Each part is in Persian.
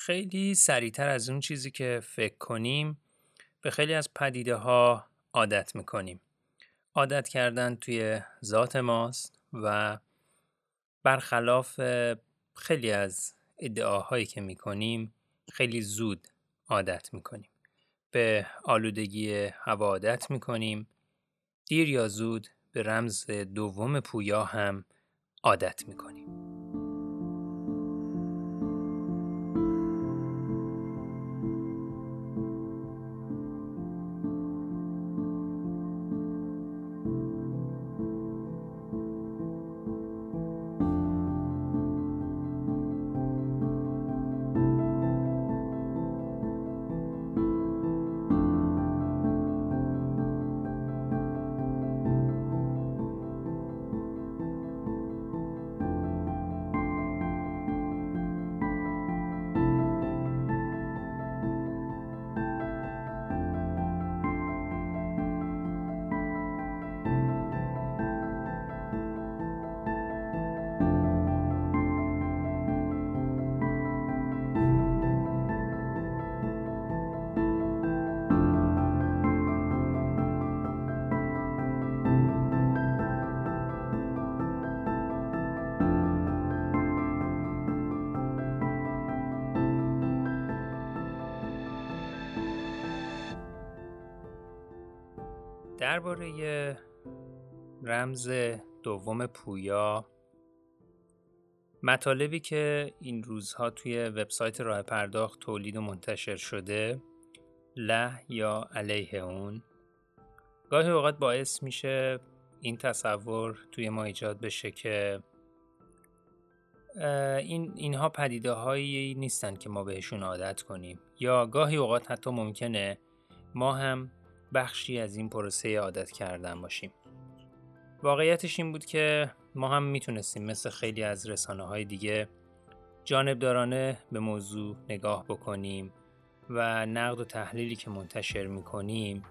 خیلی سریعتر از اون چیزی که فکر کنیم به خیلی از پدیده ها عادت می‌کنیم. عادت کردن توی ذات ماست و برخلاف خیلی از ادعاهایی که می‌کنیم خیلی زود عادت می‌کنیم. به آلودگی هوا عادت می‌کنیم. دیر یا زود به رمز دوم پویا هم عادت می‌کنیم. درباره رمز دوم پویا مطالبی که این روزها توی وبسایت راه پرداخت تولید و منتشر شده له یا علیه اون. گاهی اوقات باعث میشه این تصور توی ما ایجاد بشه که این اینها پدیده هایی نیستن که ما بهشون عادت کنیم. یا گاهی اوقات حتی ممکنه ما هم بخشی از این پروسه عادت کردن باشیم. واقعیتش این بود که ما هم می‌تونستیم مثل خیلی از رسانه های دیگه جانبدارانه به موضوع نگاه بکنیم و نقد و تحلیلی که منتشر می‌کنیم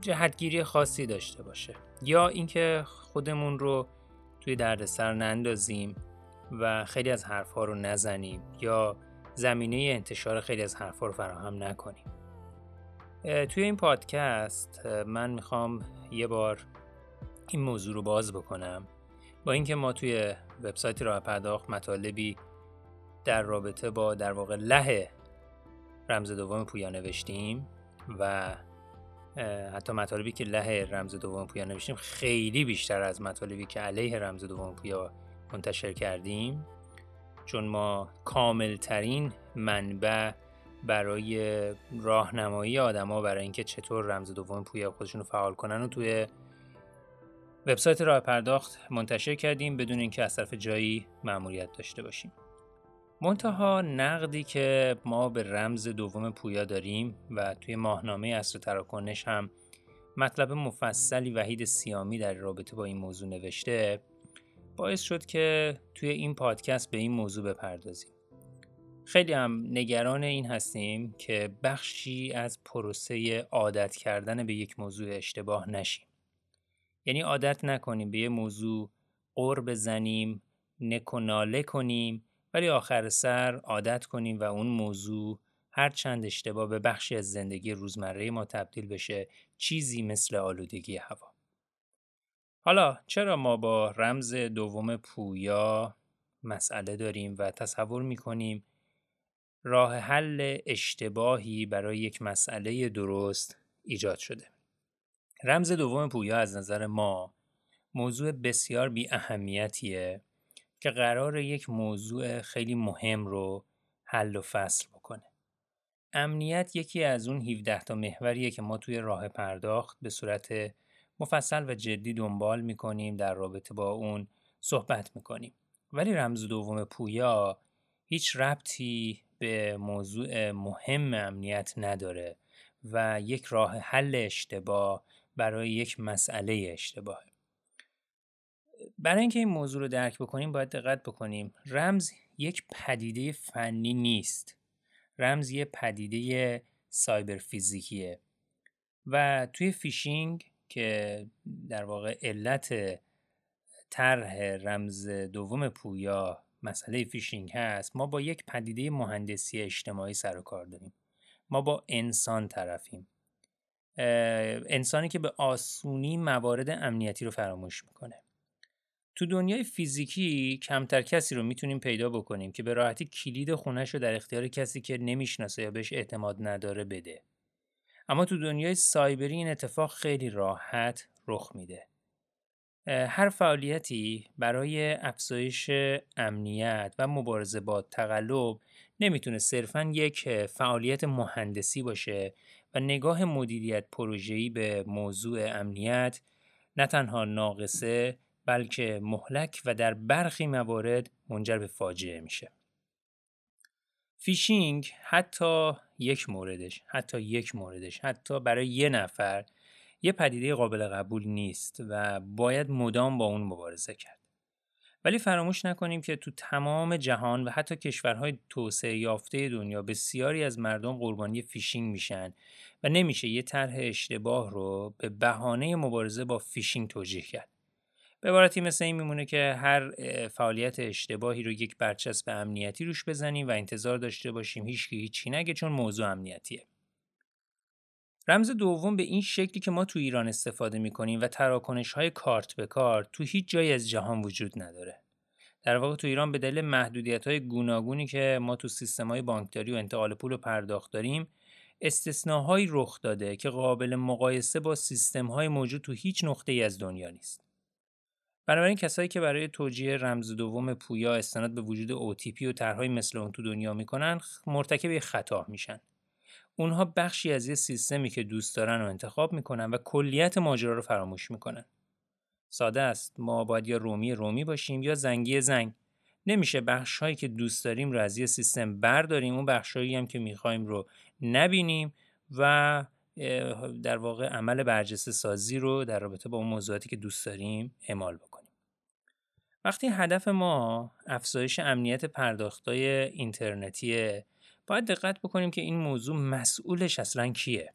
جهتگیری خاصی داشته باشه. یا اینکه خودمون رو توی دردسر نندازیم و خیلی از حرفها رو نزنیم یا زمینه انتشار خیلی از حرفها رو فراهم نکنیم. توی این پادکست من می‌خوام یه بار این موضوع رو باز بکنم. با اینکه ما توی وبسایت راه پرداخت مطالبی در رابطه با در واقع له رمز دوم پویا نوشتیم و حتی مطالبی که له رمز دوم پویا نوشتیم خیلی بیشتر از مطالبی که علیه رمز دوم پویا منتشر کردیم. چون ما کاملترین منبع برای راهنمایی آدما برای اینکه چطور رمز دوم پویا خودشون رو فعال کنن و توی وبسایت راه پرداخت منتشر کردیم بدون اینکه از طرف جایی مأموریت داشته باشیم. منتها نقدی که ما به رمز دوم پویا داریم و توی ماهنامه اصر تراکنش هم مطلب مفصلی وحید سیامی در رابطه با این موضوع نوشته باعث شد که توی این پادکست به این موضوع بپردازیم. خیلی هم نگران این هستیم که بخشی از پروسه عادت کردن به یک موضوع اشتباه نشیم. یعنی عادت نکنیم به یه موضوع قور بزنیم، نکناله کنیم ولی آخر سر عادت کنیم و اون موضوع هر چند اشتباه به بخشی از زندگی روزمره ما تبدیل بشه چیزی مثل آلودگی هوا. حالا چرا ما با رمز دوم پویا مسئله داریم و تصور می‌کنیم راه حل اشتباهی برای یک مسئله درست ایجاد شده. رمز دوم پویا از نظر ما موضوع بسیار بی اهمیتیه که قرار یک موضوع خیلی مهم رو حل و فصل بکنه. امنیت یکی از اون 17 تا محوریه که ما توی راه پرداخت به صورت مفصل و جدی دنبال می‌کنیم در رابطه با اون صحبت می‌کنیم. ولی رمز دوم پویا هیچ ربطی به موضوع مهم امنیت نداره و یک راه حل اشتباه برای یک مسئله اشتباه برای اینکه این موضوع رو درک بکنیم باید دقت بکنیم. رمز یک پدیده فنی نیست. رمز یه پدیده سایبر فیزیکیه. و توی فیشینگ که در واقع علت طرح رمز دوم پویا مسئله فیشینگ هست ما با یک پدیده مهندسی اجتماعی سر و کار داریم. ما با انسان طرفیم. انسانی که به آسونی موارد امنیتی رو فراموش می‌کنه. تو دنیای فیزیکی کمتر کسی رو می‌تونیم پیدا بکنیم که به راحتی کلید خونش رو در اختیار کسی که نمی‌شناسه یا بهش اعتماد نداره بده. اما تو دنیای سایبری این اتفاق خیلی راحت رخ میده. هر فعالیتی برای افزایش امنیت و مبارزه با تقلب نمی‌تونه صرفا یک فعالیت مهندسی باشه و نگاه مدیریت پروژه‌ای به موضوع امنیت نه تنها ناقصه بلکه مهلک و در برخی موارد منجر به فاجعه میشه. فیشینگ حتی یک موردش حتی یک موردش حتی برای یه نفر یه پدیده قابل قبول نیست و باید مدام با اون مبارزه کرد. ولی فراموش نکنیم که تو تمام جهان و حتی کشورهای توسعه یافته دنیا بسیاری از مردم قربانی فیشینگ میشن و نمیشه یه طرح اشتباه رو به بهانه مبارزه با فیشینگ توجیه کرد. به عبارتی مثل این میمونه که هر فعالیت اشتباهی رو یک برچسب امنیتی روش بزنیم و انتظار داشته باشیم هیچ هیچی نگه چون موضوع امنیتیه. رمز دوم به این شکلی که ما تو ایران استفاده می‌کنیم و تراکنش های کارت به کارت تو هیچ جایی از جهان وجود نداره. در واقع تو ایران به دلیل محدودیت های گوناگونی که ما تو سیستم های بانکداری و انتقال پول و پرداخت داریم استثناهایی رخ داده که قابل مقایسه با سیستم های موجود تو هیچ نقطه ای از دنیا نیست. بنابراین کسایی که برای توجیه رمز دوم پویا استناد به وجود OTP و طرحهای مثل اون تو دنیا می‌کنن مرتکب خطا میشن. اونها بخشی از یه سیستمی که دوست دارن رو انتخاب می‌کنن و کلیت ماجرا رو فراموش می‌کنن. ساده است ما باید یا رومی رومی باشیم یا زنگی زنگ. نمیشه بخش هایی که دوست داریم رو از یه سیستم برداریم اون بخش هم که می‌خوایم رو نبینیم و در واقع عمل برجسته سازی رو در رابطه با اون موضوعاتی که دوست داریم اعمال بکنیم. وقتی هدف ما افزایش امنیت پرداختای اینترنتیه باید دقت بکنیم که این موضوع مسئولش اصلا کیه.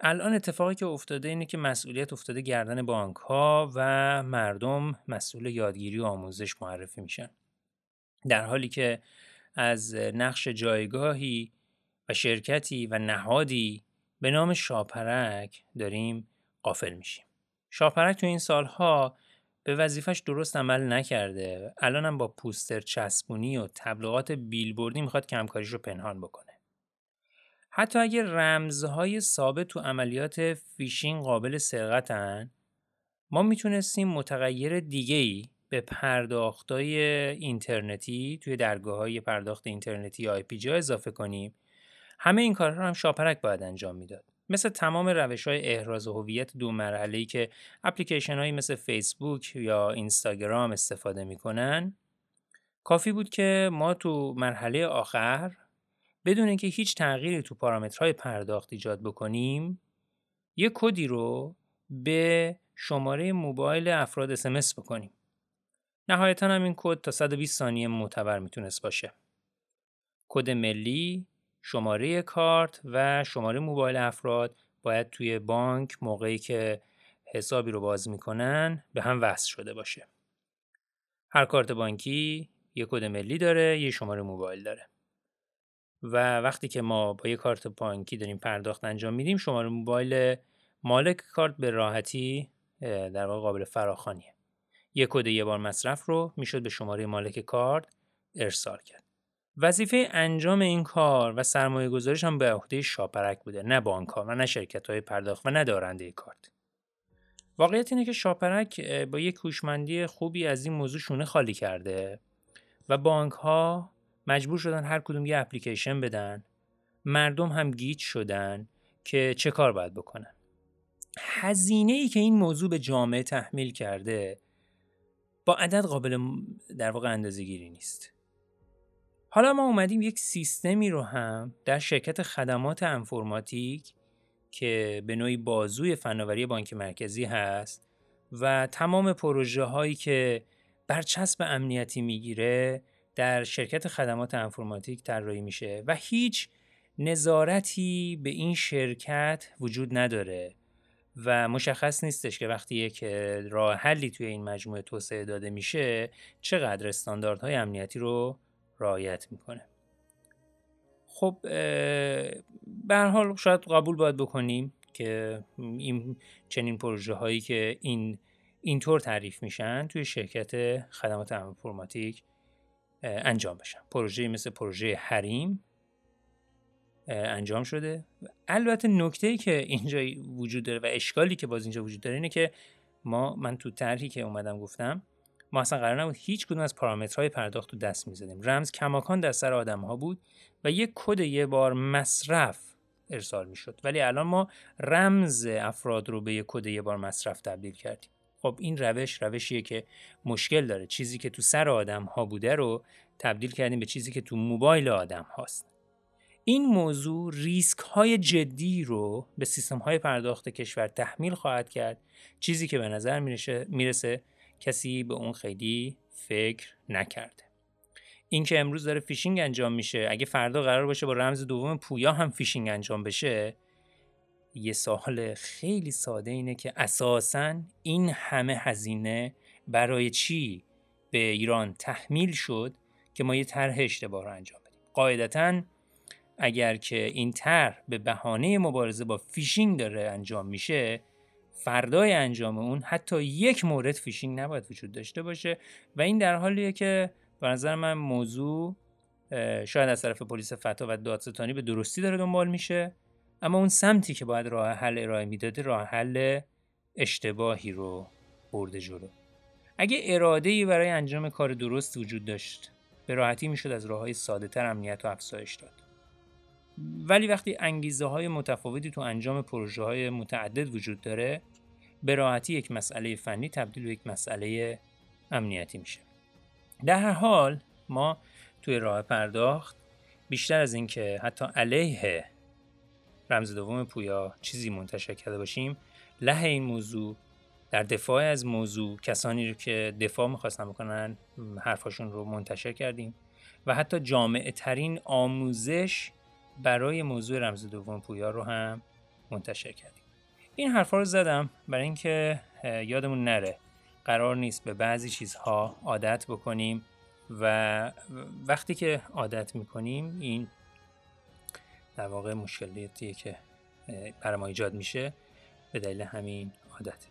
الان اتفاقی که افتاده اینه که مسئولیت افتاده گردن بانک ها و مردم مسئول یادگیری و آموزش معرفی میشن. در حالی که از نقش جایگاهی و شرکتی و نهادی به نام شاپرک داریم غافل میشیم. شاپرک تو این سالها به وظیفش درست عمل نکرده. الانم با پوستر چسبونی و تبلیغات بیلبوردی می‌خواد کمکاریش رو پنهان بکنه. حتی اگر رمزهای ثابت تو عملیات فیشینگ قابل سرقتن ما می‌تونستیم متغیر دیگه به پرداختای اینترنتی توی درگاه های پرداخت اینترنتی یا IPG اضافه کنیم. همه این کارها رو هم شاپرک باید انجام می‌داد. مثل تمام روش های احراز هویت دو مرحله ای که اپلیکیشن هایی مثل فیسبوک یا اینستاگرام استفاده می‌کنن کافی بود که ما تو مرحله آخر بدون اینکه هیچ تغییری تو پارامترهای پرداخت ایجاد بکنیم یه کدی رو به شماره موبایل افراد SMS بکنیم. نهایتا هم این کد تا 120 ثانیه معتبر می‌تونست باشه. کد ملی شماره کارت و شماره موبایل افراد باید توی بانک موقعی که حسابی رو باز می‌کنن به هم وصل شده باشه. هر کارت بانکی یه کد ملی داره، یه شماره موبایل داره. و وقتی که ما با یه کارت بانکی داریم پرداخت انجام میدیم شماره موبایل مالک کارت به راحتی در واقع قابل فراخوانیه. یه کد یه بار مصرف رو می‌شد به شماره مالک کارت ارسال کرد. وظیفه انجام این کار و سرمایه گذارش هم به عهده شاپرک بوده نه بانک ها و نه شرکت های پرداخت و نه دارنده کارت. واقعیت اینه که شاپرک با یک هوشمندی خوبی از این موضوع شونه خالی کرده و بانک ها مجبور شدن هر کدوم یه اپلیکیشن بدن مردم هم گیج شدن که چه کار باید بکنن. هزینه ای که این موضوع به جامعه تحمیل کرده با عدد قابل در واقع اندازه گیری نیست. حالا ما اومدیم یک سیستمی رو هم در شرکت خدمات انفرماتیک که به نوعی بازوی فناوری بانک مرکزی هست و تمام پروژه هایی که برچسب امنیتی می‌گیره در شرکت خدمات انفرماتیک طراحی میشه و هیچ نظارتی به این شرکت وجود نداره و مشخص نیستش که وقتی یک راه حلی توی این مجموعه توسعه داده میشه چقدر استانداردهای امنیتی رو رعایت می‌کنه. خب به حال شاید قبول باید بکنیم که این چنین پروژه هایی که این اینطور تعریف میشن توی شرکت خدمات انفرماتیک انجام بشن. پروژه مثل پروژه حریم انجام شده. البته نکته ای که اینجا وجود داره و اشکالی که باز اینجا وجود داره اینه که ما من تو طرحی که اومدم گفتم ما اصلا قرار نبود هیچ کدوم از پارامترهای پرداخت رو دست می‌زدیم. رمز کماکان در سر آدم ها بود و یک کد یه بار مصرف ارسال می‌شد. ولی الان ما رمز افراد رو به یک کد یه بار مصرف تبدیل کردیم. خب این روش روشیه که مشکل داره. چیزی که تو سر آدم ها بوده رو تبدیل کردیم به چیزی که تو موبایل آدم هاست. این موضوع ریسک های جدی رو به سیستم های پرداخت کشور تحمیل خواهد کرد. چیزی که به نظر می‌رسه کسی به اون خیلی فکر نکرده. اینکه امروز داره فیشینگ انجام میشه اگه فردا قرار باشه با رمز دوم پویا هم فیشینگ انجام بشه یه سوال خیلی ساده اینه که اساسا این همه هزینه برای چی به ایران تحمیل شد که ما یه طرح اشتباه رو انجام بدیم؟ قاعدتا اگر که این طرح به بهانه مبارزه با فیشینگ داره انجام میشه فردای انجام اون حتی یک مورد فیشینگ نباید وجود داشته باشه و این در حالیه که به نظر من موضوع شاید از طرف پلیس فتا و دادستانی به درستی داره دنبال میشه اما اون سمتی که باید راه حل ارائه می‌داده راه حل اشتباهی رو برده جلو. اگه اراده ای برای انجام کار درست وجود داشت به راحتی می‌شد از راه های ساده تر امنیت و افزایش داد. ولی وقتی انگیزه های متفاوتی تو انجام پروژه های متعدد وجود داره به راحتی یک مسئله فنی تبدیل به یک مسئله امنیتی میشه. در هر حال ما توی راه پرداخت بیشتر از اینکه حتی علیه رمز دوم پویا چیزی منتشر کرده باشیم له این موضوع در دفاع از موضوع کسانی رو که دفاع می‌خواستن بکنن حرفاشون رو منتشر کردیم و حتی جامعه ترین آموزش برای موضوع رمز دوم پویا رو هم منتشر کردیم. این حرفا رو زدم برای اینکه یادمون نره قرار نیست به بعضی چیزها عادت بکنیم و وقتی که عادت می‌کنیم این در واقع مشکلیتیه که برای ما ایجاد میشه به دلیل همین عادت.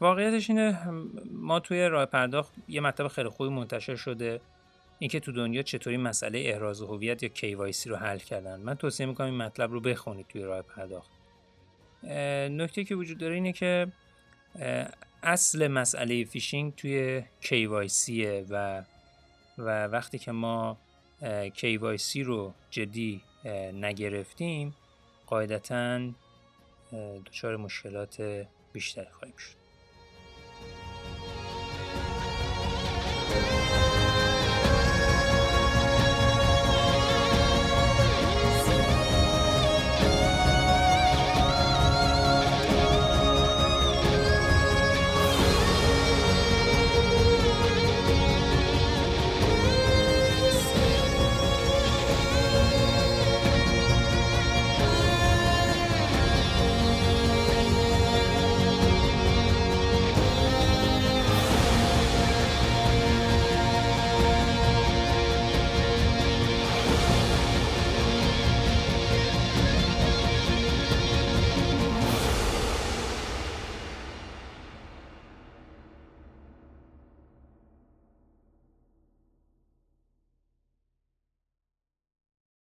واقعیتش اینه ما توی راه پرداخت یه مطلب خیلی خوبی منتشر شده. اینکه تو دنیا چطوری مسئله احراز هویت یا KYC رو حل کردن. من توصیه می‌کنم این مطلب رو بخونید توی راه پرداخت. نکته که وجود داره اینه که اصل مسئله فیشینگ توی KYC و و وقتی که ما KYC رو جدی نگرفتیم قاعدتا دچار مشکلات بیشتری خواهیم شد.